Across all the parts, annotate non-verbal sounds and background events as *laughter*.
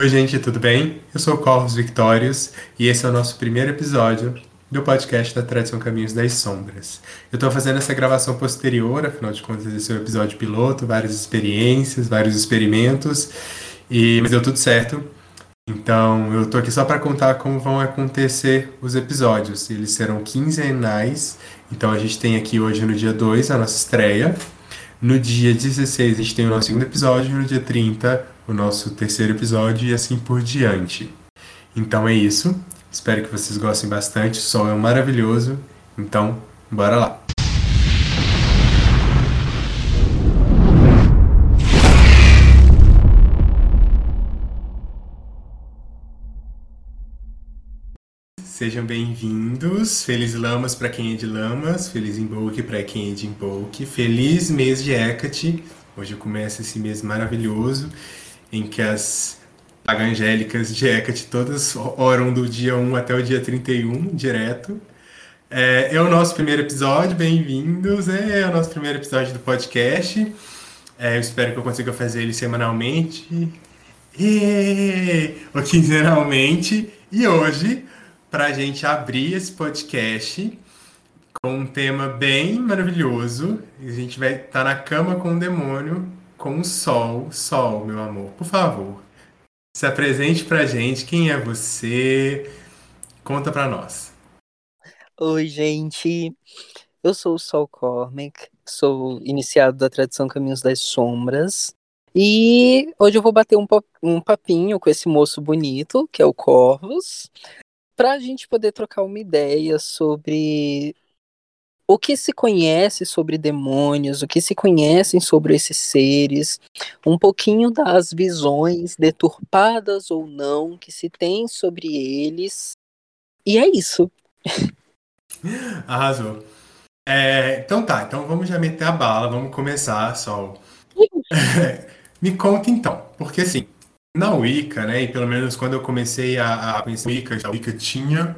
Oi, gente, tudo bem? Eu sou o Corvos Victórios e esse é o nosso primeiro episódio do podcast da Tradição Caminhos das Sombras. Eu estou fazendo essa gravação posterior, afinal de contas, esse é o episódio piloto, várias experiências, vários experimentos, e mas deu tudo certo. Então, eu estou aqui só para contar como vão acontecer os episódios. Eles serão quinzenais. Então, a gente tem aqui hoje no dia 2 a nossa estreia. No dia 16 a gente tem o nosso segundo episódio, no dia 30 o nosso terceiro episódio e assim por diante. Então é isso. Espero que vocês gostem bastante. O sol é maravilhoso. Então, bora lá. Sejam bem-vindos. Feliz Lamas para quem é de Lamas, feliz Imbolc para quem é de Imbolc. Feliz mês de Hecate. Hoje começa esse mês maravilhoso em que as angélicas de Hecate todas oram do dia 1 até o dia 31, direto. É, é o nosso primeiro episódio, bem-vindos. É, é, o nosso primeiro episódio do podcast. É, eu espero que eu consiga fazer ele semanalmente e, ou quinzenalmente. E hoje, para a gente abrir esse podcast com um tema bem maravilhoso, a gente vai estar tá na cama com o demônio com o Sol. Sol, meu amor, por favor, se apresente pra gente. Quem é você? Conta pra nós. Oi, gente. Eu sou o Sol Cormac, sou iniciado da tradição Caminhos das Sombras. E hoje eu vou bater um, papinho com esse moço bonito, que é o Corvus, para a gente poder trocar uma ideia sobre o que se conhece sobre demônios, o que se conhecem sobre esses seres, um pouquinho das visões deturpadas ou não que se tem sobre eles. E é isso. *laughs* Arrasou. É, então tá, então vamos já meter a bala, vamos começar, Sol. *laughs* Me conta então, porque assim, na Wicca, né, e pelo menos quando eu comecei a, a pensar Wicca, a Wicca tinha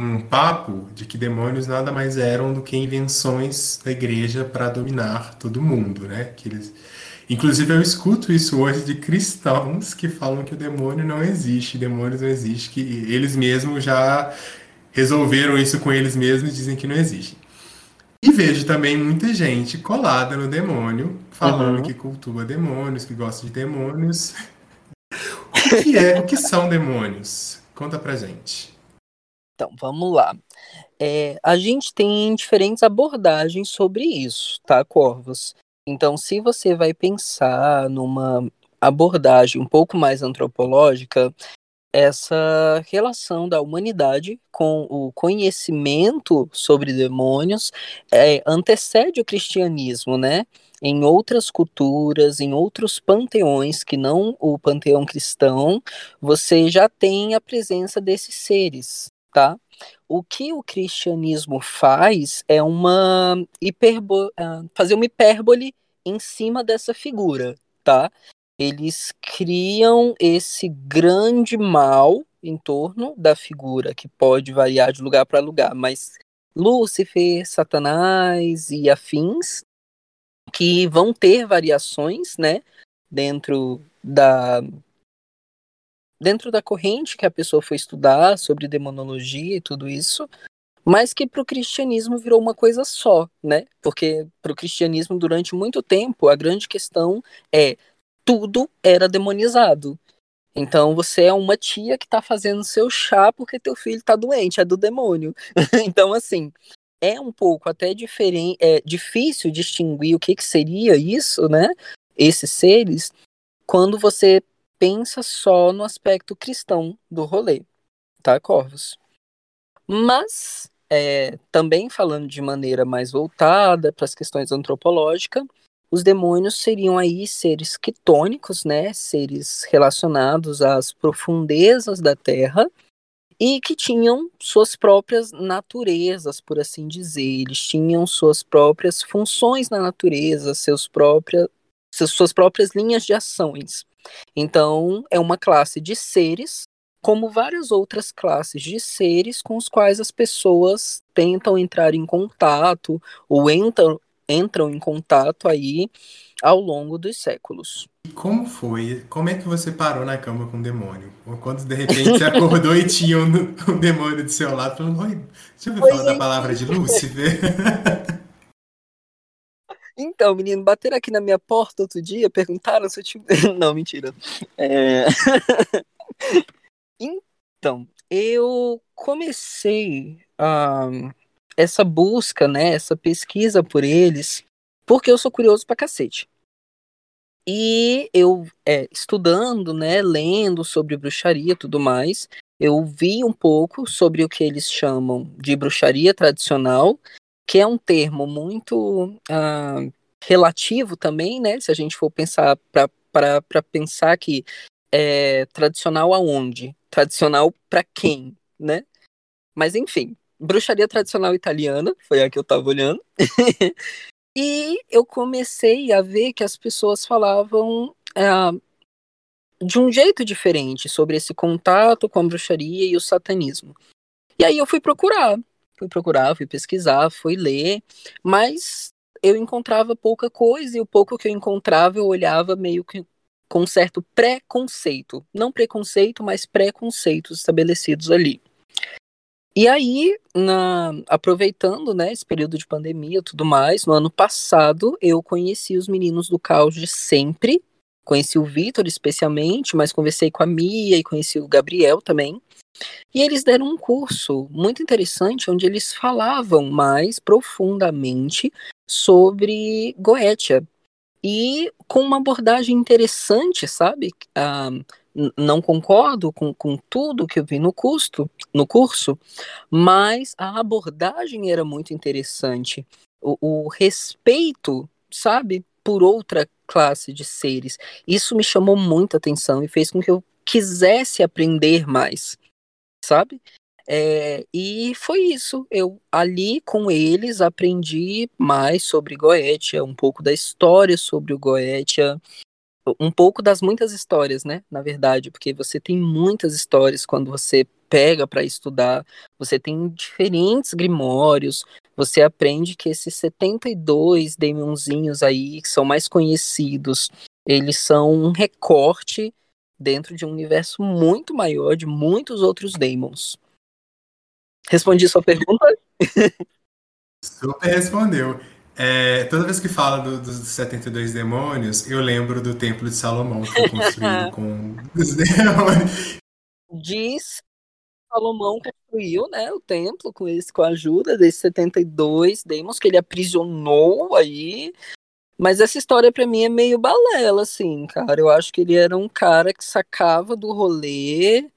um papo de que demônios nada mais eram do que invenções da igreja para dominar todo mundo, né? Que eles... Inclusive eu escuto isso hoje de cristãos que falam que o demônio não existe, demônios não existe, que eles mesmos já resolveram isso com eles mesmos e dizem que não existe. E vejo também muita gente colada no demônio, falando uhum. que cultua demônios, que gosta de demônios. *laughs* O que é, o que são demônios? Conta pra gente. Então, vamos lá. É, a gente tem diferentes abordagens sobre isso, tá, Corvos? Então, se você vai pensar numa abordagem um pouco mais antropológica, essa relação da humanidade com o conhecimento sobre demônios é, antecede o cristianismo, né? Em outras culturas, em outros panteões que não o panteão cristão, você já tem a presença desses seres, tá? O que o cristianismo faz é uma hiperbo ah, fazer uma hipérbole em cima dessa figura, tá? Eles criam esse grande mal em torno da figura, que pode variar de lugar para lugar, mas Lúcifer, Satanás e afins, que vão ter variações, né, dentro da, dentro da corrente que a pessoa foi estudar sobre demonologia e tudo isso, mas que para o cristianismo virou uma coisa só, né? Porque para o cristianismo, durante muito tempo, a grande questão é tudo era demonizado. Então você é uma tia que está fazendo seu chá porque teu filho está doente, é do demônio. *laughs* então, assim, é um pouco até diferente, é difícil distinguir o que, que seria isso, né? Esses seres, quando você pensa só no aspecto cristão do rolê, tá, Corvus? Mas, é, também falando de maneira mais voltada para as questões antropológicas, os demônios seriam aí seres quitônicos, né, seres relacionados às profundezas da Terra, e que tinham suas próprias naturezas, por assim dizer. Eles tinham suas próprias funções na natureza, seus próprias, suas próprias linhas de ações. Então, é uma classe de seres, como várias outras classes de seres com os quais as pessoas tentam entrar em contato ou entram, entram em contato aí ao longo dos séculos. E como foi? Como é que você parou na cama com o demônio? Ou quando de repente você acordou e tinha um, um demônio do seu lado falando, oi, deixa eu ver falar da palavra de Lúcifer. *laughs* Então, menino, bateram aqui na minha porta outro dia, perguntaram se eu tinha. *laughs* Não, mentira. É... *laughs* então, eu comecei a essa busca, né, essa pesquisa por eles, porque eu sou curioso pra cacete. E eu, é, estudando, né, lendo sobre bruxaria e tudo mais, eu vi um pouco sobre o que eles chamam de bruxaria tradicional, que é um termo muito uh, relativo também, né? Se a gente for pensar para pensar que é tradicional aonde? Tradicional para quem, né? Mas enfim, bruxaria tradicional italiana, foi a que eu estava olhando. *laughs* e eu comecei a ver que as pessoas falavam é, de um jeito diferente sobre esse contato com a bruxaria e o satanismo. E aí eu fui procurar, fui procurar, fui pesquisar, fui ler, mas eu encontrava pouca coisa e o pouco que eu encontrava eu olhava meio que com certo preconceito. Não preconceito, mas preconceitos estabelecidos ali. E aí, na, aproveitando né, esse período de pandemia e tudo mais, no ano passado eu conheci os meninos do Caos de sempre. Conheci o Vitor especialmente, mas conversei com a Mia e conheci o Gabriel também. E eles deram um curso muito interessante onde eles falavam mais profundamente sobre Goetia. E com uma abordagem interessante, sabe? Ah, não concordo com, com tudo que eu vi no, custo, no curso, mas a abordagem era muito interessante. O, o respeito, sabe, por outra classe de seres. Isso me chamou muita atenção e fez com que eu quisesse aprender mais, sabe? É, e foi isso. Eu ali com eles aprendi mais sobre Goetia, um pouco da história sobre o Goetia, um pouco das muitas histórias, né? Na verdade, porque você tem muitas histórias quando você pega para estudar, você tem diferentes grimórios, você aprende que esses 72 demonzinhos aí, que são mais conhecidos, eles são um recorte dentro de um universo muito maior de muitos outros demons. Respondi sua pergunta? Super respondeu. É, toda vez que fala do, dos 72 demônios, eu lembro do Templo de Salomão, que foi construído *laughs* com os demônios. Diz Salomão construiu né, o templo com, esse, com a ajuda desses 72 demônios que ele aprisionou aí. Mas essa história para mim é meio balela, assim, cara. Eu acho que ele era um cara que sacava do rolê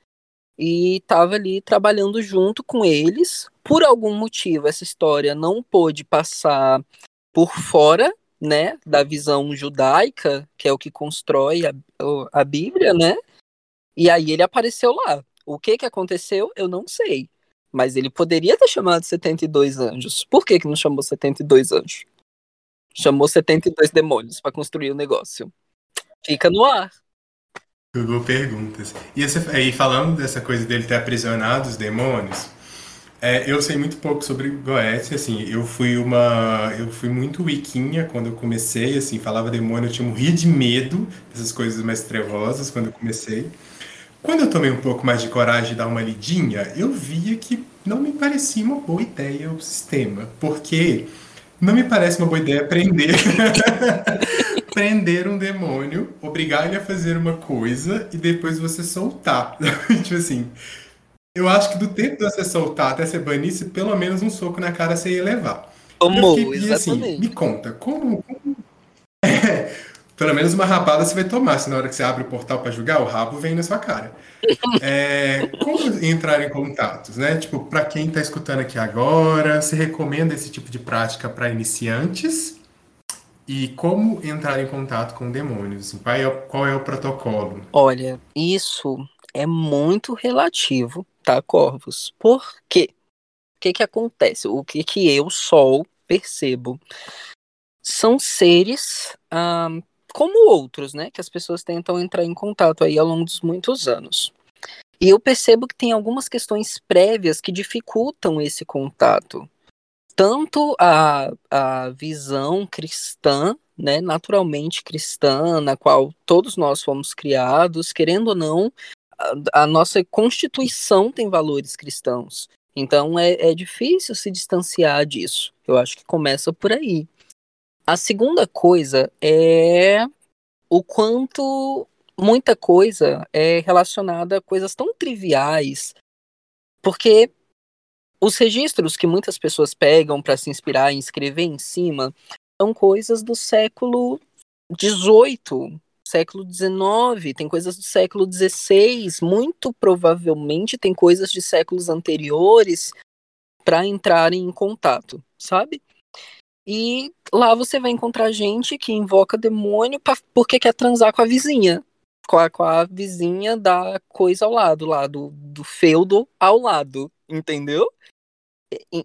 e estava ali trabalhando junto com eles. Por algum motivo, essa história não pôde passar por fora, né, da visão judaica, que é o que constrói a, a Bíblia, né? E aí ele apareceu lá. O que que aconteceu, eu não sei. Mas ele poderia ter chamado 72 anjos. Por que que não chamou 72 anjos? Chamou 72 demônios para construir o negócio. Fica no ar. Google perguntas. E aí, falando dessa coisa dele ter aprisionado os demônios, é, eu sei muito pouco sobre Goethe, assim, eu fui uma, eu fui muito wikinha quando eu comecei, assim, falava demônio, eu tinha morria de medo dessas coisas mais trevosas quando eu comecei. Quando eu tomei um pouco mais de coragem de dar uma lidinha, eu via que não me parecia uma boa ideia o sistema, porque não me parece uma boa ideia prender *laughs* prender um demônio, obrigar ele a fazer uma coisa e depois você soltar. *laughs* tipo assim, eu acho que do tempo de você soltar até você banir, pelo menos um soco na cara você ia levar. Tomou, fiquei, assim, exatamente. Assim, me conta, como... como... É, *laughs* pelo menos uma rabada você vai tomar, se na hora que você abre o portal para julgar, o rabo vem na sua cara. *laughs* É, como entrar em contatos, né? Tipo, para quem está escutando aqui agora, você recomenda esse tipo de prática para iniciantes? E como entrar em contato com demônios? Assim, qual, é, qual é o protocolo? Olha, isso é muito relativo, tá, Corvos? Por quê? O que que acontece? O que que eu, Sol, percebo? São seres como outros, né? Que as pessoas tentam entrar em contato aí ao longo dos muitos anos. E eu percebo que tem algumas questões prévias que dificultam esse contato. tanto a, a visão cristã, né, naturalmente cristã, na qual todos nós fomos criados, querendo ou não, a, a nossa constituição tem valores cristãos. Então é, é difícil se distanciar disso. Eu acho que começa por aí. A segunda coisa é o quanto muita coisa é relacionada a coisas tão triviais, porque os registros que muitas pessoas pegam para se inspirar e escrever em cima são coisas do século XVIII, século XIX, tem coisas do século XVI, muito provavelmente tem coisas de séculos anteriores para entrarem em contato, sabe? E lá você vai encontrar gente que invoca demônio pra, porque quer transar com a vizinha. Com a, com a vizinha da coisa ao lado, lá do, do feudo ao lado, entendeu?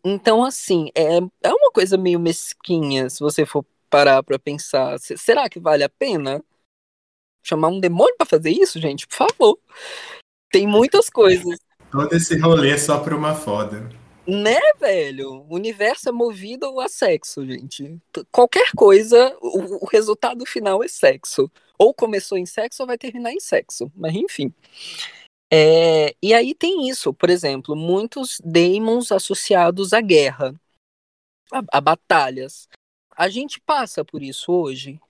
Então, assim, é, é uma coisa meio mesquinha, se você for parar pra pensar. Será que vale a pena chamar um demônio para fazer isso, gente? Por favor. Tem muitas coisas. Todo esse rolê é só pra uma foda. Né, velho? O universo é movido a sexo, gente. Qualquer coisa, o, o resultado final é sexo. Ou começou em sexo ou vai terminar em sexo. Mas enfim. É, e aí tem isso, por exemplo, muitos demons associados à guerra, a, a, batalhas. A gente passa por isso hoje,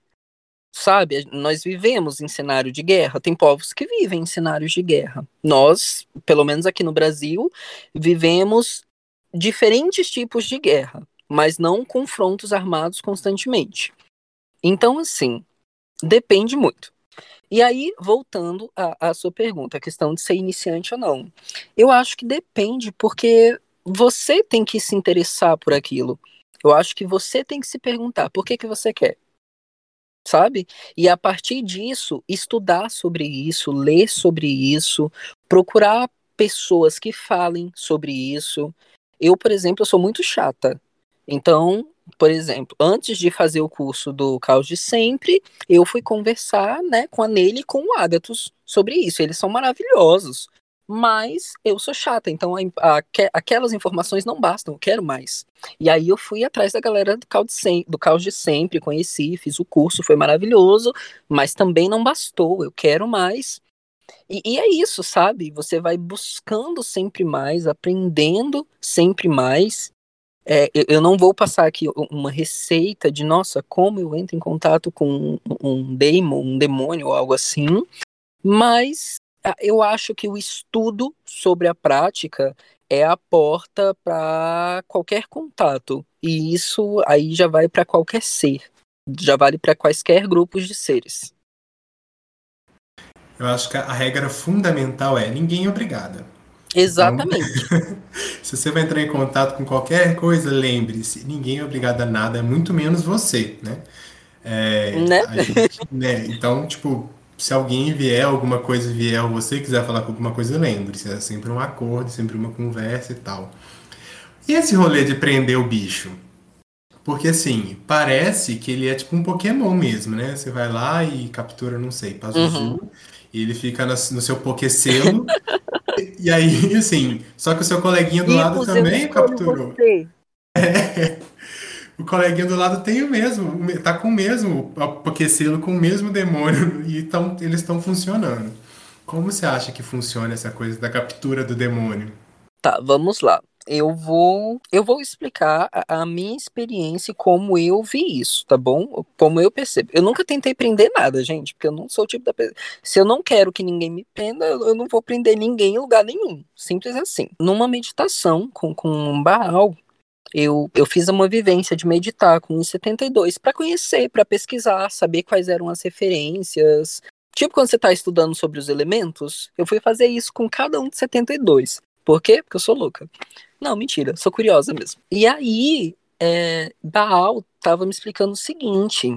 sabe? Nós vivemos em cenário de guerra. Tem povos que vivem em cenários de guerra. Nós, pelo menos aqui no Brasil, vivemos diferentes tipos de guerra, mas não confrontos armados constantemente. Então, assim, depende muito. E aí, voltando à, à sua pergunta, a questão de ser iniciante ou não. Eu acho que depende, porque você tem que se interessar por aquilo. Eu acho que você tem que se perguntar por que, que você quer. Sabe? E a partir disso, estudar sobre isso, ler sobre isso, procurar pessoas que falem sobre isso. Eu, por exemplo, sou muito chata. Então, por exemplo, antes de fazer o curso do Caos de Sempre, eu fui conversar né, com a Nele e com o Agatus sobre isso. Eles são maravilhosos, mas eu sou chata, então a, a, aquelas informações não bastam, eu quero mais. E aí eu fui atrás da galera do Caos, de Sempre, do Caos de Sempre, conheci, fiz o curso, foi maravilhoso, mas também não bastou, eu quero mais. E, e, é isso, sabe? Você vai buscando sempre mais, aprendendo sempre mais, é, eu não vou passar aqui uma receita de, nossa, como eu entro em contato com um demon, um demônio ou algo assim, mas ah, eu acho que o estudo sobre a prática é a porta para qualquer contato. E isso aí já vai para qualquer ser, já vale para quaisquer grupos de seres. Eu acho que a regra fundamental é ninguém é obrigada. Exatamente. Então, *laughs* se você vai entrar em contato com qualquer coisa, lembre-se, ninguém é obrigado a nada, muito menos você, né? É, né? Gente, né? Então, tipo, se alguém vier, alguma coisa vier, ou você quiser falar com alguma coisa, lembre-se, é sempre um acordo, sempre uma conversa e tal. E esse rolê de prender o bicho? Porque assim, parece que ele é tipo um Pokémon mesmo, né? Você vai lá e captura, não sei, Pazuzu, uhum. E ele fica no, no seu Pokéselo E aí, assim, só que o seu coleguinha do lado também capturou. É, o coleguinha do lado tem o mesmo, tá com o mesmo Pokéselo, com o mesmo demônio, e tão, eles estão funcionando. Como você acha que funciona essa coisa da captura do demônio? Tá, vamos lá eu vou eu vou explicar a, a, minha experiência como eu vi isso, tá bom? Como eu percebo. Eu nunca tentei prender nada, gente, porque eu não sou o tipo da pessoa. Se eu não quero que ninguém me prenda, eu não vou prender ninguém em lugar nenhum. Simples assim. Numa meditação com, com um Baal, eu, eu fiz uma vivência de meditar com 72 para conhecer, para pesquisar, saber quais eram as referências. Tipo quando você está estudando sobre os elementos, eu fui fazer isso com cada um de 72. Por quê? Porque eu sou louca. Não, mentira, sou curiosa mesmo. E aí, é, Baal estava me explicando o seguinte.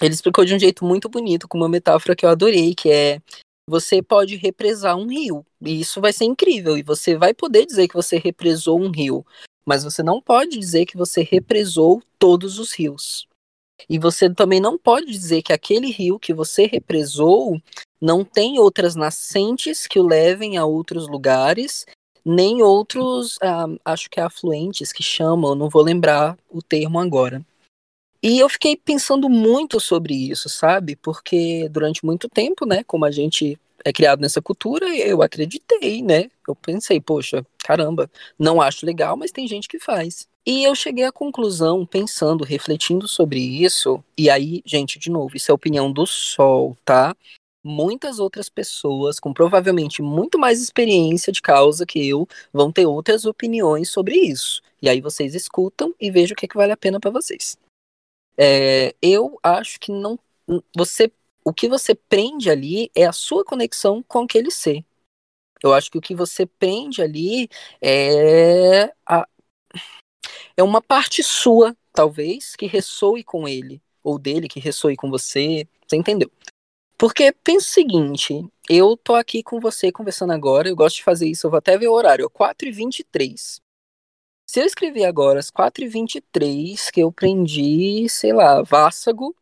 Ele explicou de um jeito muito bonito, com uma metáfora que eu adorei, que é você pode represar um rio. E isso vai ser incrível. E você vai poder dizer que você represou um rio. Mas você não pode dizer que você represou todos os rios. E você também não pode dizer que aquele rio que você represou não tem outras nascentes que o levem a outros lugares nem outros, ah, acho que é afluentes que chamam, não vou lembrar o termo agora. E eu fiquei pensando muito sobre isso, sabe? Porque durante muito tempo, né, como a gente é criado nessa cultura, eu acreditei, né? Eu pensei, poxa, caramba, não acho legal, mas tem gente que faz. E eu cheguei à conclusão, pensando, refletindo sobre isso, e aí, gente, de novo, isso é a opinião do Sol, tá? Muitas outras pessoas, com provavelmente muito mais experiência de causa que eu, vão ter outras opiniões sobre isso. E aí vocês escutam e vejam o que, é que vale a pena para vocês. É, eu acho que não. Você o que você prende ali é a sua conexão com aquele ser. Eu acho que o que você prende ali é a, é uma parte sua, talvez, que ressoe com ele, ou dele que ressoe com você. Você entendeu? Porque pensa o seguinte, eu tô aqui com você conversando agora, eu gosto de fazer isso, eu vou até ver o horário, 4h23. Se eu escrever agora às 4h23 que eu prendi, sei lá, Vásago,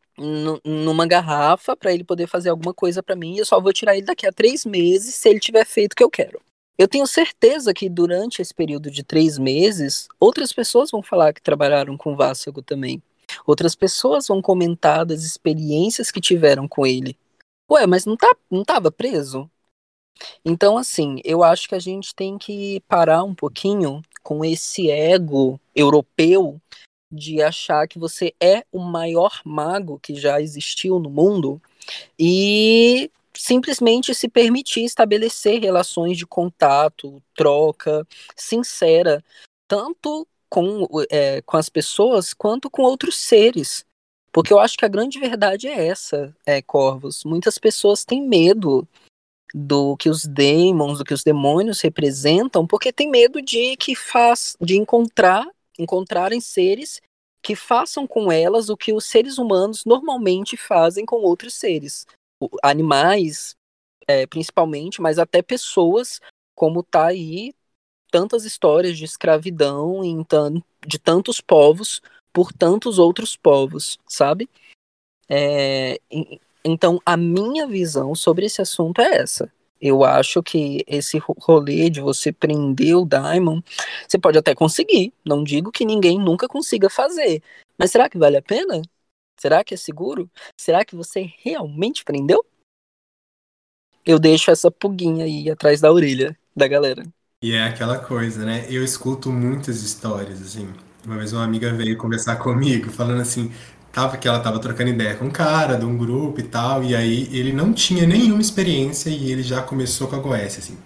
numa garrafa para ele poder fazer alguma coisa para mim. Eu só vou tirar ele daqui a três meses se ele tiver feito o que eu quero. Eu tenho certeza que durante esse período de três meses, outras pessoas vão falar que trabalharam com Vásago também. Outras pessoas vão comentar das experiências que tiveram com ele. Ué, mas não, tá, não tava preso? Então, assim, eu acho que a gente tem que parar um pouquinho com esse ego europeu de achar que você é o maior mago que já existiu no mundo e simplesmente se permitir estabelecer relações de contato, troca sincera, tanto com, é, com as pessoas quanto com outros seres. Porque eu acho que a grande verdade é essa, é, Corvos. Muitas pessoas têm medo do que os demons, do que os demônios representam, porque tem medo de que faz, de encontrar encontrarem seres que façam com elas o que os seres humanos normalmente fazem com outros seres. Animais, é, principalmente, mas até pessoas, como tá aí tantas histórias de escravidão em de tantos povos por tantos outros povos, sabe? É, então, a minha visão sobre esse assunto é essa. Eu acho que esse rolê de você prender o Diamond, você pode até conseguir. Não digo que ninguém nunca consiga fazer. Mas será que vale a pena? Será que é seguro? Será que você realmente prendeu? Eu deixo essa puguinha aí atrás da orelha da galera. E é aquela coisa, né? Eu escuto muitas histórias, assim. Uma vez uma amiga veio conversar comigo, falando assim: tava que ela tava trocando ideia com um cara de um grupo e tal, e aí ele não tinha nenhuma experiência e ele já começou com a Goécia, assim.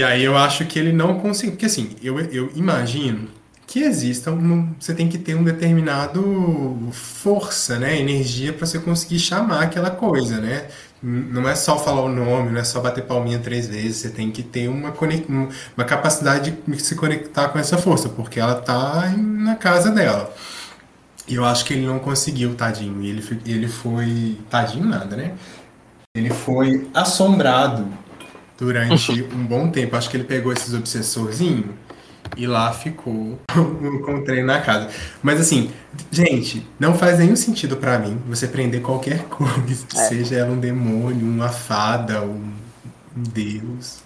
E aí eu acho que ele não conseguiu, porque assim, eu, eu imagino que exista um, você tem que ter um determinado força, né, energia para você conseguir chamar aquela coisa, né? Não é só falar o nome, não é só bater palminha três vezes, você tem que ter uma, uma capacidade de se conectar com essa força, porque ela tá na casa dela. E eu acho que ele não conseguiu, tadinho. Ele, ele foi. Tadinho nada, né? Ele foi assombrado durante *laughs* um bom tempo. Acho que ele pegou esses obsessorzinhos e lá ficou *laughs* encontrei na casa. Mas assim, gente, não faz nenhum sentido para mim você prender qualquer *laughs* coisa, é. seja ela um demônio, uma fada, um, um deus.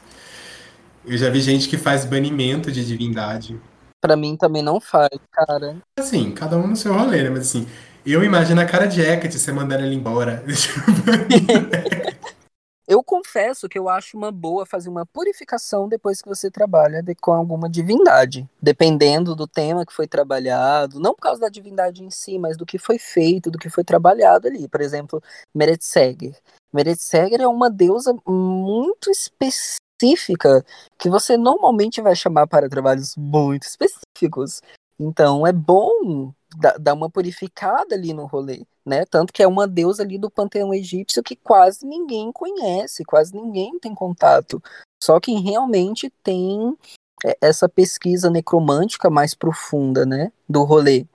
Eu já vi gente que faz banimento de divindade Pra mim também não faz, cara. Assim, cada um no seu rolê, né? Mas assim, eu imagino a cara de Hecate você mandar ele embora. *laughs* eu confesso que eu acho uma boa fazer uma purificação depois que você trabalha de, com alguma divindade. Dependendo do tema que foi trabalhado, não por causa da divindade em si, mas do que foi feito, do que foi trabalhado ali. Por exemplo, Meretseger. Meretseger é uma deusa muito específica específica que você normalmente vai chamar para trabalhos muito específicos. Então é bom dar uma purificada ali no rolê, né? Tanto que é uma deusa ali do panteão egípcio que quase ninguém conhece, quase ninguém tem contato. Só quem realmente tem é, essa pesquisa necromântica mais profunda, né, do rolê.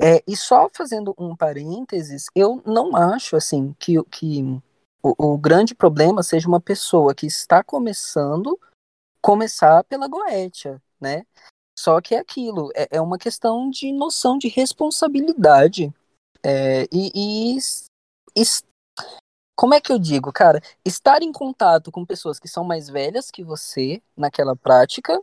É, e só fazendo um parênteses, eu não acho assim que, que o, o grande problema seja uma pessoa que está começando começar pela Goetia, né? Só que é aquilo, é, é uma questão de noção de responsabilidade. É, e, e, e, como é que eu digo, cara? Estar em contato com pessoas que são mais velhas que você naquela prática,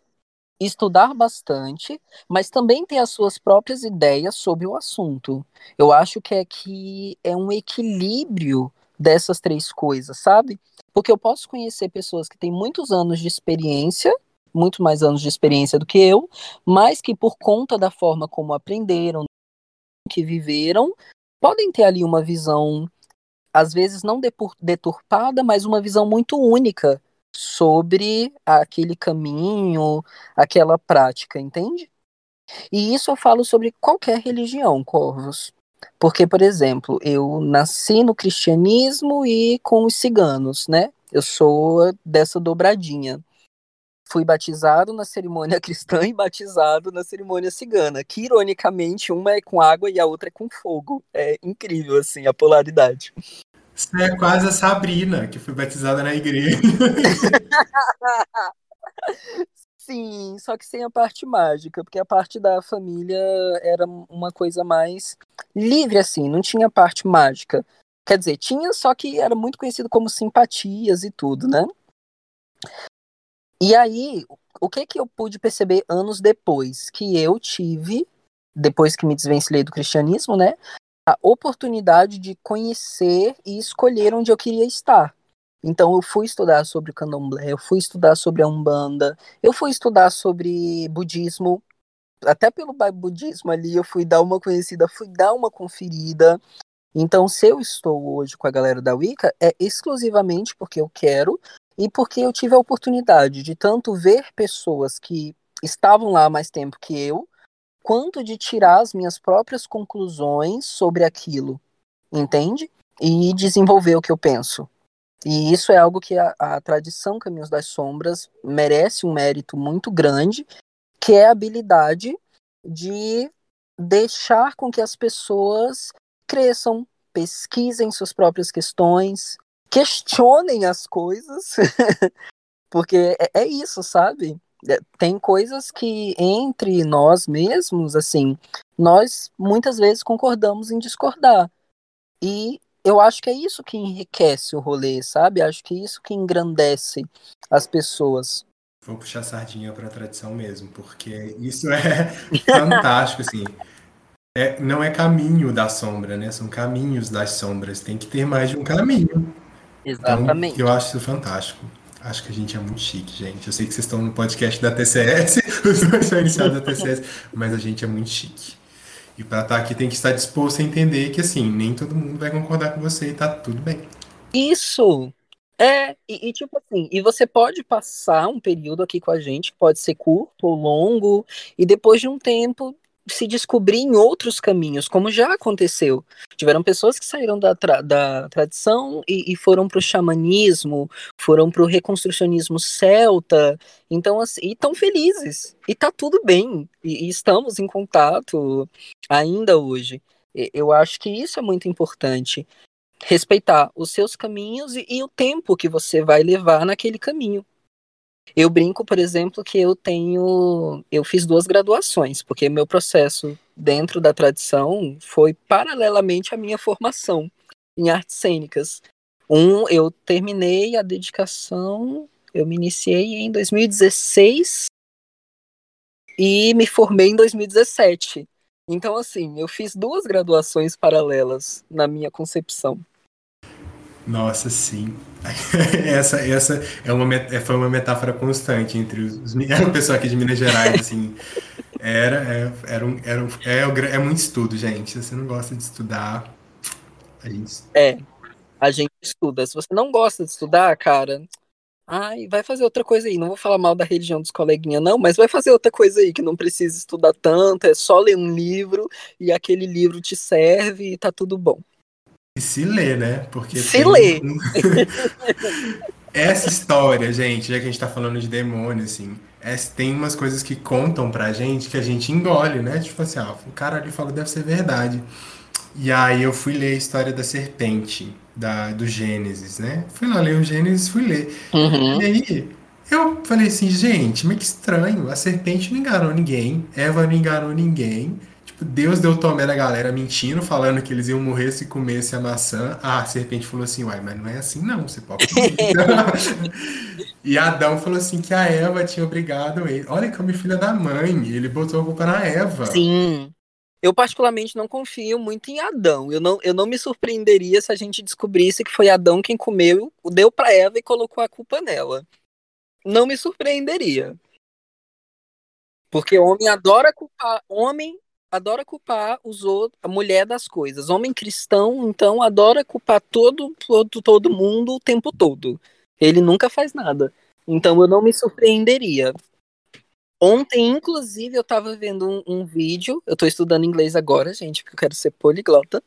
estudar bastante, mas também ter as suas próprias ideias sobre o assunto. Eu acho que é que é um equilíbrio dessas três coisas, sabe? Porque eu posso conhecer pessoas que têm muitos anos de experiência, muito mais anos de experiência do que eu, mas que por conta da forma como aprenderam, que viveram, podem ter ali uma visão às vezes não deturpada, mas uma visão muito única sobre aquele caminho, aquela prática, entende? E isso eu falo sobre qualquer religião, Corvos. Porque, por exemplo, eu nasci no cristianismo e com os ciganos, né? Eu sou dessa dobradinha. Fui batizado na cerimônia *laughs* cristã e batizado na cerimônia cigana, que ironicamente uma é com água e a outra é com fogo. É incrível, assim, a polaridade. Você é quase a Sabrina, que foi batizada na igreja. *laughs* Sim, só que sem a parte mágica, porque a parte da família era uma coisa mais livre, assim, não tinha parte mágica. Quer dizer, tinha, só que era muito conhecido como simpatias e tudo, né? E aí, o que que eu pude perceber anos depois? Que eu tive, depois que me desvencilhei do cristianismo, né? a oportunidade de conhecer e escolher onde eu queria estar. Então eu fui estudar sobre o candomblé, eu fui estudar sobre a umbanda, eu fui estudar sobre budismo, até pelo budismo ali eu fui dar uma conhecida, fui dar uma conferida. Então se eu estou hoje com a galera da Wicca é exclusivamente porque eu quero e porque eu tive a oportunidade de tanto ver pessoas que estavam lá há mais tempo que eu, quanto de tirar as minhas próprias conclusões sobre aquilo, entende? E desenvolver o que eu penso. E isso é algo que a, a tradição Caminhos das Sombras merece um mérito muito grande, que é a habilidade de deixar com que as pessoas cresçam, pesquisem suas próprias questões, questionem as coisas, *laughs* porque é, é isso, sabe? É, tem coisas que entre nós mesmos, assim, nós muitas vezes concordamos em discordar. E eu acho que é isso que enriquece o rolê, sabe? Acho que é isso que engrandece as pessoas. Vou puxar sardinha para a tradição mesmo, porque isso é *laughs* fantástico, assim. É, não é caminho da sombra, né? São caminhos das sombras. Tem que ter mais de um caminho. Exatamente. Então, eu acho isso fantástico. Acho que a gente é muito chique, gente. Eu sei que vocês estão no podcast da TCS, *laughs* os dois são iniciados da TCS, mas a gente é muito chique. E para estar tá aqui tem que estar disposto a entender que, assim, nem todo mundo vai concordar com você e tá tudo bem. Isso! É, e, e, tipo assim, e você pode passar um período aqui com a gente, pode ser curto ou longo, e depois de um tempo se descobrir em outros caminhos, como já aconteceu. Tiveram pessoas que saíram da, tra da tradição e, e foram para o xamanismo, foram para o reconstrucionismo celta, então assim, e estão felizes, e tá tudo bem, e, e estamos em contato ainda hoje. Eu acho que isso é muito importante. Respeitar os seus caminhos e, e o tempo que você vai levar naquele caminho. Eu brinco, por exemplo, que eu tenho. Eu fiz duas graduações, porque meu processo dentro da tradição foi paralelamente à minha formação em artes cênicas. Um, eu terminei a dedicação, eu me iniciei em 2016 e me formei em 2017. Então, assim, eu fiz duas graduações paralelas na minha concepção. Nossa, sim. *laughs* essa essa é uma, foi uma metáfora constante entre os, *laughs* o pessoal aqui de Minas Gerais, assim. Era, é, era, um, era um, é, é muito estudo, gente. Se você não gosta de estudar, a gente... É, a gente estuda. Se você não gosta de estudar, cara, ai, vai fazer outra coisa aí. Não vou falar mal da religião dos coleguinhas, não, mas vai fazer outra coisa aí, que não precisa estudar tanto, é só ler um livro e aquele livro te serve e tá tudo bom. E se lê, né? Porque se lê. *laughs* Essa história, gente, já que a gente tá falando de demônio, assim, é, tem umas coisas que contam pra gente que a gente engole, né? Tipo assim, ah, o cara ali falou, deve ser verdade. E aí eu fui ler a história da serpente, da, do Gênesis, né? Fui lá ler o Gênesis, fui ler. Uhum. E aí eu falei assim, gente, mas que estranho, a serpente não enganou ninguém, Eva não enganou ninguém. Deus deu tomé da galera mentindo, falando que eles iam morrer se comesse a maçã. Ah, a serpente falou assim, uai, mas não é assim não, você pode comer. *laughs* e Adão falou assim que a Eva tinha obrigado ele. Olha como filha da mãe, ele botou a culpa na Eva. Sim. Eu particularmente não confio muito em Adão. Eu não, eu não me surpreenderia se a gente descobrisse que foi Adão quem comeu, deu para Eva e colocou a culpa nela. Não me surpreenderia. Porque homem adora culpar, homem adora culpar os outros, a mulher das coisas. Homem cristão, então, adora culpar todo, todo, todo mundo o tempo todo. Ele nunca faz nada. Então eu não me surpreenderia. Ontem, inclusive, eu tava vendo um, um, vídeo. Eu tô estudando inglês agora, gente, porque eu quero ser poliglota.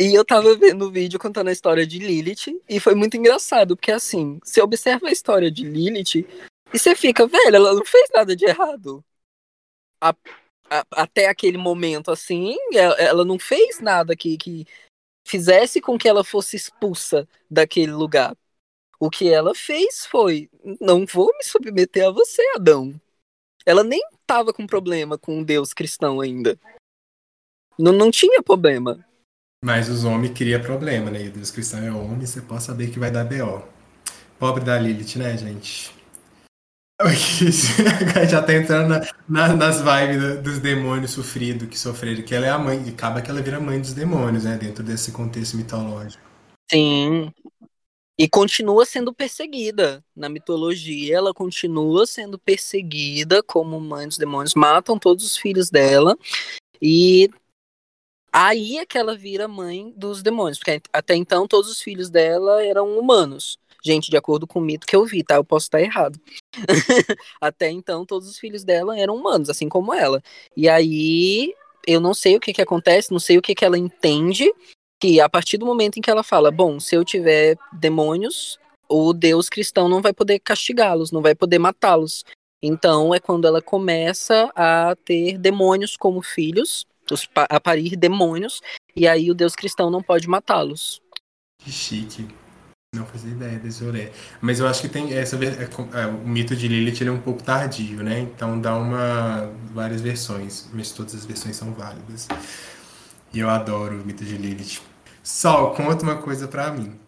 E eu tava vendo o um vídeo contando a história de Lilith. E foi muito engraçado, porque assim, você observa a história de Lilith e você fica, velho, ela não fez nada de errado. A, a, até aquele momento, assim, ela, ela, não fez nada que, que fizesse com que ela fosse expulsa daquele lugar. O que ela fez foi: não vou me submeter a você, Adão. Ela nem tava com problema com um Deus cristão ainda. Não, não tinha problema. Mas os homens queriam problema, né? E Deus cristão é homem, você pode saber que vai dar B.O. Pobre da Lilith, né, gente? *laughs* Já tá entrando na, na, nas vibes dos demônios sofridos que sofreram, que ela é a mãe, acaba que ela vira mãe dos demônios, né? Dentro desse contexto mitológico. Sim. E continua sendo perseguida na mitologia, ela continua sendo perseguida como mãe dos demônios, matam todos os filhos dela. E aí é que ela vira mãe dos demônios, porque até então todos os filhos dela eram humanos. Gente, de acordo com o mito que eu vi, tá? Eu posso estar errado. *laughs* até então todos os filhos dela eram humanos, assim como ela. E aí eu não sei o que que acontece, não sei o que que ela entende, que a partir do momento em que ela fala, bom, se eu tiver demônios, o Deus cristão não vai poder castigá-los, não vai poder matá-los. Então é quando ela começa a ter demônios como filhos, a parir demônios, e aí o Deus cristão não pode matá-los. Que chique. Não fazia ideia desse rolê. Mas eu acho que tem essa é, é, o mito de Lilith ele é um pouco tardio, né? Então dá uma várias versões, mas todas as versões são válidas. E eu adoro o mito de Lilith. Sol, conta uma coisa para mim.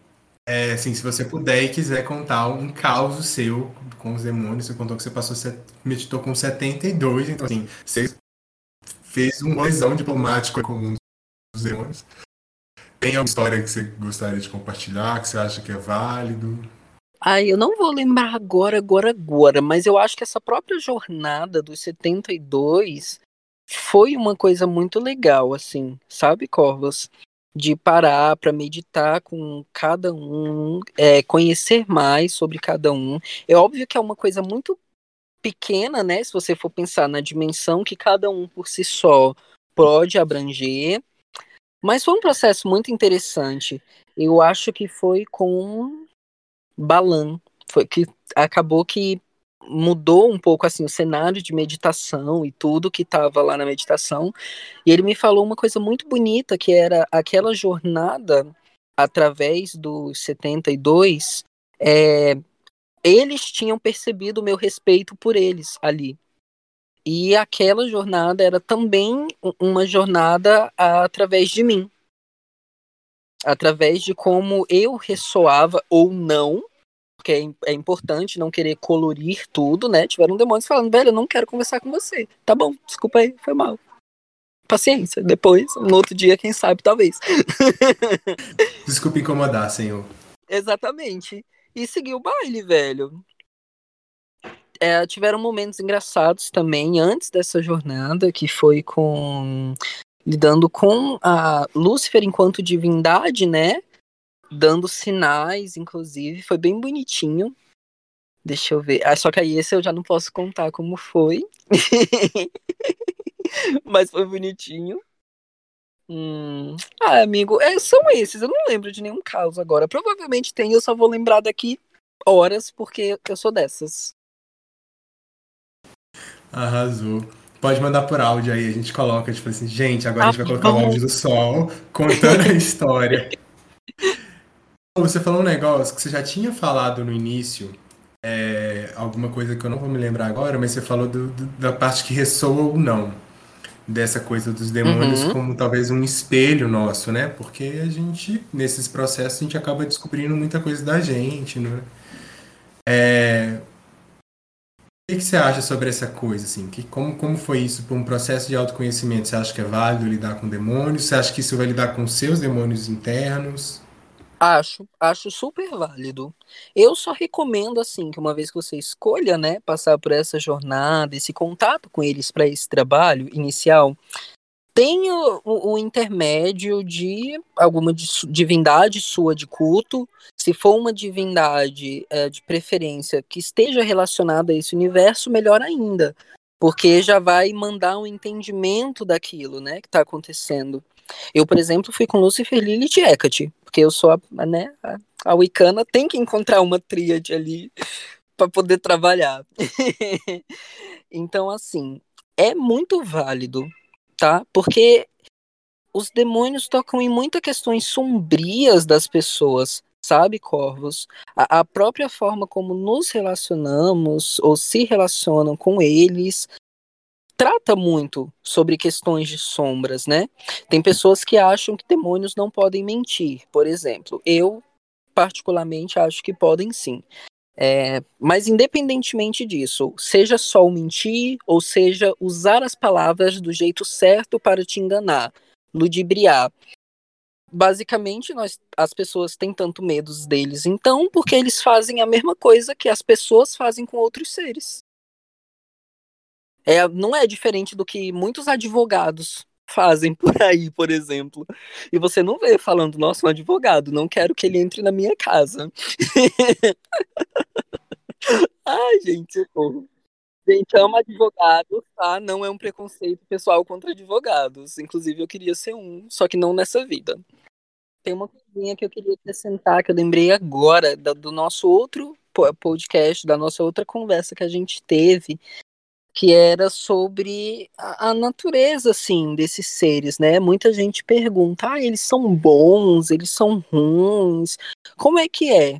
É, assim, se você puder e quiser contar um caos seu com os demônios, você contou que você passou, meditou com 72, então assim, você fez um lesão diplomático com os demônios. Tem alguma história que você gostaria de compartilhar, que você acha que é válido? Ai, eu não vou lembrar agora, agora, agora, mas eu acho que essa própria jornada dos 72 foi uma coisa muito legal, assim, sabe, Corvos? De parar para meditar com cada um, é, conhecer mais sobre cada um. É óbvio que é uma coisa muito pequena, né? Se você for pensar na dimensão que cada um por si só pode abranger. Mas foi um processo muito interessante. Eu acho que foi com Balan. Foi que acabou que mudou um pouco assim o cenário de meditação e tudo que estava lá na meditação. E ele me falou uma coisa muito bonita que era aquela jornada através dos 72, é, eles tinham percebido o meu respeito por eles ali. E aquela jornada era também uma jornada através de mim. Através de como eu ressoava ou não porque é, é, importante não querer colorir tudo, né? Tiveram demônios falando, velho, eu não quero conversar com você. Tá bom, desculpa aí, foi mal. Paciência, depois, no outro dia, quem sabe, talvez. *laughs* Desculpa incomodar, senhor. Exatamente. E seguiu o baile, velho. É, tiveram momentos engraçados também antes dessa jornada, que foi com lidando com a Lúcifer enquanto divindade, né? dando sinais, inclusive, foi bem bonitinho. Deixa eu ver. Ah, só que aí esse eu já não posso contar como foi. *laughs* Mas foi bonitinho. Hum. Ah, amigo, é, são esses. Eu não lembro de nenhum caso agora. Provavelmente tem, eu só vou lembrar daqui horas, porque eu sou dessas. Arrasou. Pode mandar por áudio aí, a gente coloca, tipo assim, gente, agora ah, a gente vai colocar o áudio do sol contando a história. Você falou um negócio que você já tinha falado no início, é, alguma coisa que eu não vou me lembrar agora, mas você falou do, do, da parte que ressoa ou não. dessa coisa dos demônios Uhum. como talvez um espelho nosso, né? Porque a gente, nesses processos, a gente acaba descobrindo muita coisa da gente, né? É... O que, que você acha sobre essa coisa, assim? Que, como, como foi isso para um processo de autoconhecimento? Você acha que é válido lidar com demônios? Você acha que isso vai lidar com seus demônios internos? Acho, acho super válido. Eu só recomendo assim que uma vez que você escolha, né, passar por essa jornada, esse contato com eles para esse trabalho inicial, tenha o, o intermédio de alguma divindade sua de culto. Se for uma divindade é, de preferência que esteja relacionada a esse universo, melhor ainda, porque já vai mandar um entendimento daquilo, né, que está acontecendo. Eu, por exemplo, fui com Lucifer, Lilith e Hecate, porque eu sou a, né, a, a Wicana tem que encontrar uma tríade ali para poder trabalhar. *laughs* então, assim, é muito válido, tá? Porque os demônios tocam em muitas questões sombrias das pessoas, sabe, Corvos? A, a, própria forma como nos relacionamos ou se relacionam com eles trata muito sobre questões de sombras, né? Tem pessoas que acham que demônios não podem mentir, por exemplo. Eu, particularmente, acho que podem sim. É, mas independentemente disso, seja só o mentir, ou seja, usar as palavras do jeito certo para te enganar, ludibriar. Basicamente, nós, as pessoas têm tanto medo deles, então, porque eles fazem a mesma coisa que as pessoas fazem com outros seres. É, não é diferente do que muitos advogados fazem por *laughs* aí, por exemplo. E você não vê falando, nossa, um advogado, não quero que ele entre na minha casa. *laughs* Ai, gente, socorro. Gente, ama advogados, tá? Não é um preconceito pessoal contra advogados. Inclusive, eu queria ser um, só que não nessa vida. Tem uma coisinha que eu queria acrescentar, que eu lembrei agora, do nosso outro podcast, da nossa outra conversa que a gente teve, que era sobre a, a, natureza, assim, desses seres, né? Muita gente pergunta, ah, eles são bons, eles são ruins, como é que é?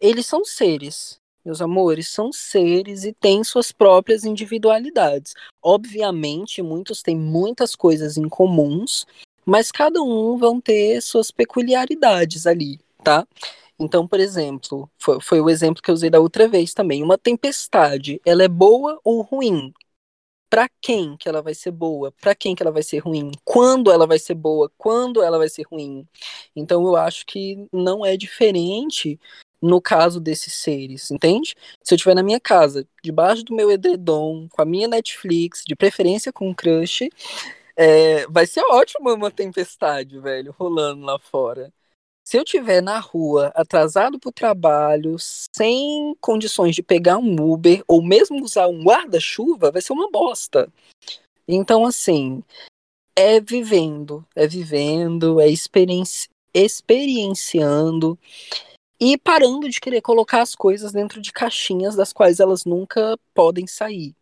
Eles são seres, meus amores, são seres e têm suas próprias individualidades. Obviamente, muitos têm muitas coisas em comuns, mas cada um vão ter suas peculiaridades ali, tá? Então, por exemplo, foi, foi, o exemplo que eu usei da outra vez também. Uma tempestade, ela é boa ou ruim? Para quem que ela vai ser boa? Para quem que ela vai ser ruim? Quando ela vai ser boa? Quando ela vai ser ruim? Então, eu acho que não é diferente no caso desses seres, entende? Se eu estiver na minha casa, debaixo do meu edredom, com a minha Netflix, de preferência com crush, é, vai ser ótimo uma tempestade, velho, rolando lá fora. Se eu tiver na rua, atrasado para o trabalho, sem condições de pegar um Uber ou mesmo usar um guarda-chuva, vai ser uma bosta. Então, assim, é vivendo, é vivendo, é experienci experienciando e parando de querer colocar as coisas dentro de caixinhas das quais elas nunca podem sair,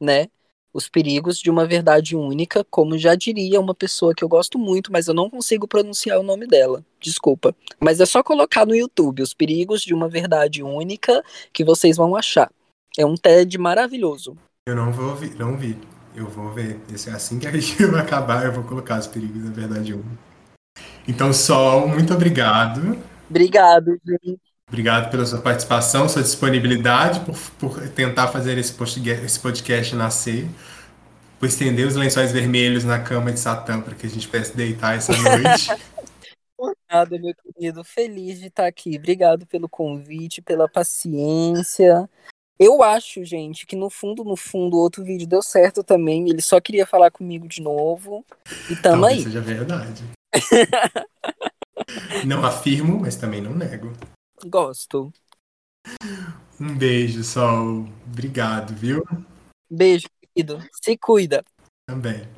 né? Os perigos de uma verdade única, como já diria uma pessoa que eu gosto muito, mas eu não consigo pronunciar o nome dela. Desculpa. Mas é só colocar no YouTube os perigos de uma verdade única que vocês vão achar. É um TED maravilhoso. Eu não vou ouvir, não vi. Eu vou ver. Esse, assim que a *laughs* gente vai acabar, eu vou colocar os perigos da verdade única. Então, Sol, muito obrigado. Obrigado, gente. Obrigado pela sua participação, sua disponibilidade, por, por tentar fazer esse podcast, esse podcast nascer, por estender os lençóis vermelhos na cama de Satã para que a gente pudesse deitar essa noite. *laughs* Obrigado, meu querido. Feliz de estar aqui. Obrigado pelo convite, pela paciência. Eu acho, gente, que no fundo, no fundo, o outro vídeo deu certo também. Ele só queria falar comigo de novo. E tamo Talvez aí. seja verdade. *laughs* não afirmo, mas também não nego. Gosto. Um beijo, Sol. Obrigado, viu? Beijo, querido. Se cuida. Também.